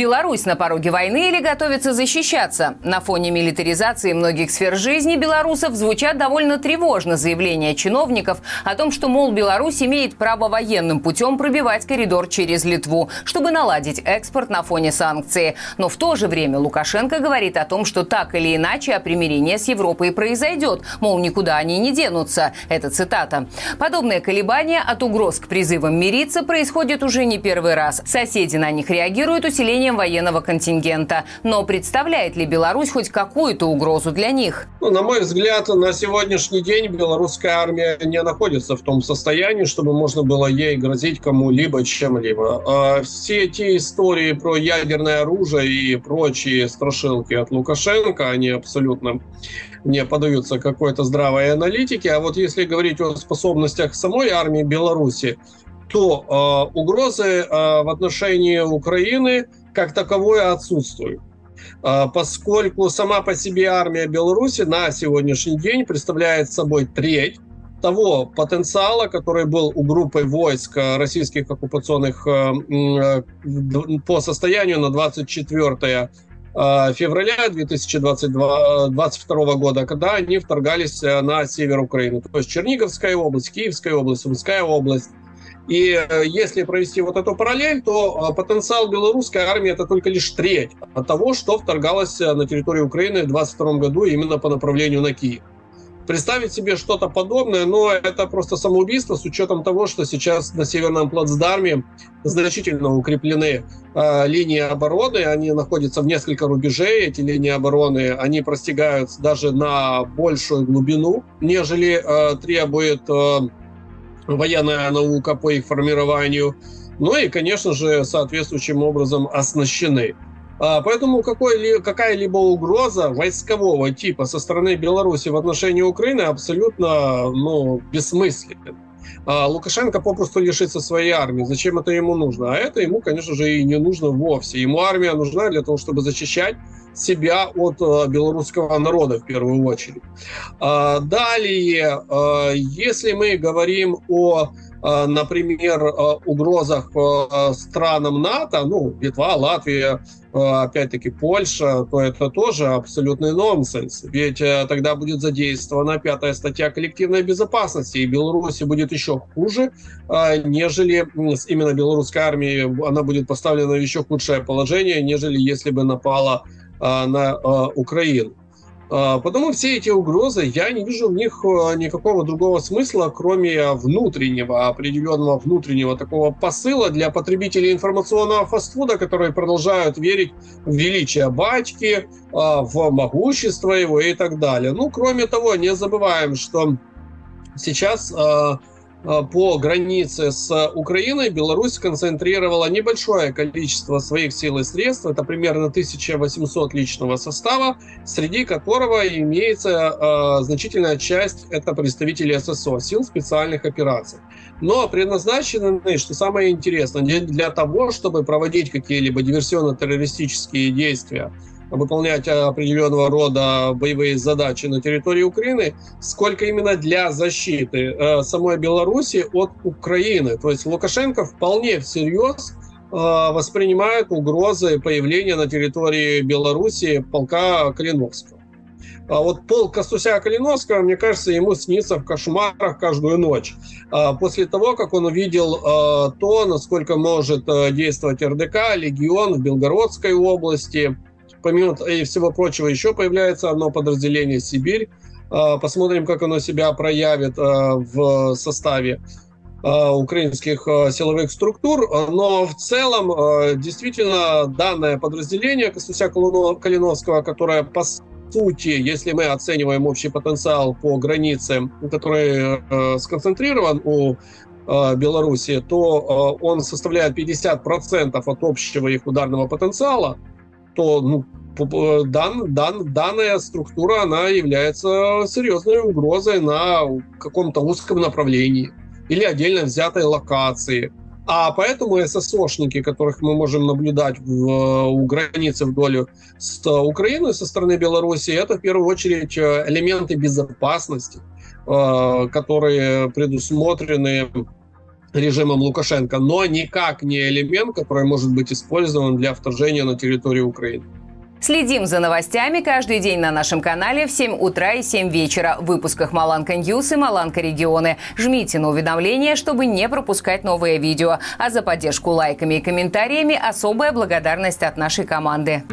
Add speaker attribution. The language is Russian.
Speaker 1: Беларусь на пороге войны или готовится защищаться? На фоне милитаризации многих сфер жизни белорусов звучат довольно тревожно заявления чиновников о том, что, мол, Беларусь имеет право военным путем пробивать коридор через Литву, чтобы наладить экспорт на фоне санкций. Но в то же время Лукашенко говорит о том, что так или иначе а примирение с Европой произойдет, мол, никуда они не денутся. Это цитата. Подобные колебания от угроз к призывам мириться происходят уже не первый раз. Соседи на них реагируют усилением увеличением военного контингента. Но представляет ли Беларусь хоть какую-то угрозу для них?
Speaker 2: Ну, на мой взгляд, на сегодняшний день белорусская армия не находится в том состоянии, чтобы можно было ей грозить кому-либо чем-либо. А все эти истории про ядерное оружие и прочие страшилки от Лукашенко, они абсолютно не подаются какой-то здравой аналитике. А вот если говорить о способностях самой армии Беларуси, то э, угрозы э, в отношении Украины как таковое отсутствует. А, поскольку сама по себе армия Беларуси на сегодняшний день представляет собой треть того потенциала, который был у группы войск российских оккупационных э, э, по состоянию на 24 э, февраля 2022 года, когда они вторгались на север Украины. То есть Черниговская область, Киевская область, Сумская область, и э, если провести вот эту параллель, то э, потенциал белорусской армии это только лишь треть от того, что вторгалось э, на территорию Украины в 2022 году именно по направлению на Киев. Представить себе что-то подобное, но это просто самоубийство с учетом того, что сейчас на Северном плацдарме значительно укреплены э, линии обороны, они находятся в несколько рубежей, эти линии обороны, они простигают даже на большую глубину, нежели э, требует э, военная наука по их формированию, ну и, конечно же, соответствующим образом оснащены. А, поэтому какая-либо угроза войскового типа со стороны Беларуси в отношении Украины абсолютно ну, бессмысленна. А Лукашенко попросту лишится своей армии. Зачем это ему нужно? А это ему, конечно же, и не нужно вовсе. Ему армия нужна для того, чтобы защищать себя от э, белорусского народа в первую очередь. А, далее, э, если мы говорим о э, например, угрозах странам НАТО, ну, Литва, Латвия, опять-таки Польша, то это тоже абсолютный нонсенс. Ведь тогда будет задействована пятая статья коллективной безопасности, и Беларуси будет еще хуже, нежели именно белорусская армия, она будет поставлена в еще худшее положение, нежели если бы напала на а, Украину. А, потому все эти угрозы, я не вижу в них никакого другого смысла, кроме внутреннего, определенного внутреннего такого посыла для потребителей информационного фастфуда, которые продолжают верить в величие батьки, в могущество его и так далее. Ну, кроме того, не забываем, что сейчас по границе с Украиной Беларусь сконцентрировала небольшое количество своих сил и средств, это примерно 1800 личного состава, среди которого имеется э, значительная часть, это представители ССО, сил специальных операций. Но предназначены, что самое интересное, для того, чтобы проводить какие-либо диверсионно-террористические действия выполнять определенного рода боевые задачи на территории Украины, сколько именно для защиты э, самой Беларуси от Украины. То есть Лукашенко вполне всерьез э, воспринимает угрозы появления на территории Беларуси полка Калиновского. А вот полк Костуся Калиновского, мне кажется, ему снится в кошмарах каждую ночь. А после того, как он увидел э, то, насколько может э, действовать РДК, Легион в Белгородской области – Помимо и всего прочего, еще появляется одно подразделение «Сибирь». А, посмотрим, как оно себя проявит а, в составе а, украинских силовых структур, но в целом действительно данное подразделение Костуся Калиновского, которое по сути, если мы оцениваем общий потенциал по границе, который сконцентрирован у Беларуси, то он составляет 50% от общего их ударного потенциала то ну, дан, дан, данная структура она является серьезной угрозой на каком-то узком направлении или отдельно взятой локации. А поэтому ССОшники, которых мы можем наблюдать в, у границы вдоль с Украиной со стороны Беларуси, это в первую очередь элементы безопасности, э, которые предусмотрены режимом Лукашенко, но никак не элемент, который может быть использован для вторжения на территорию Украины.
Speaker 1: Следим за новостями каждый день на нашем канале в 7 утра и 7 вечера в выпусках Маланка Ньюс и Маланка Регионы. Жмите на уведомления, чтобы не пропускать новые видео. А за поддержку лайками и комментариями особая благодарность от нашей команды.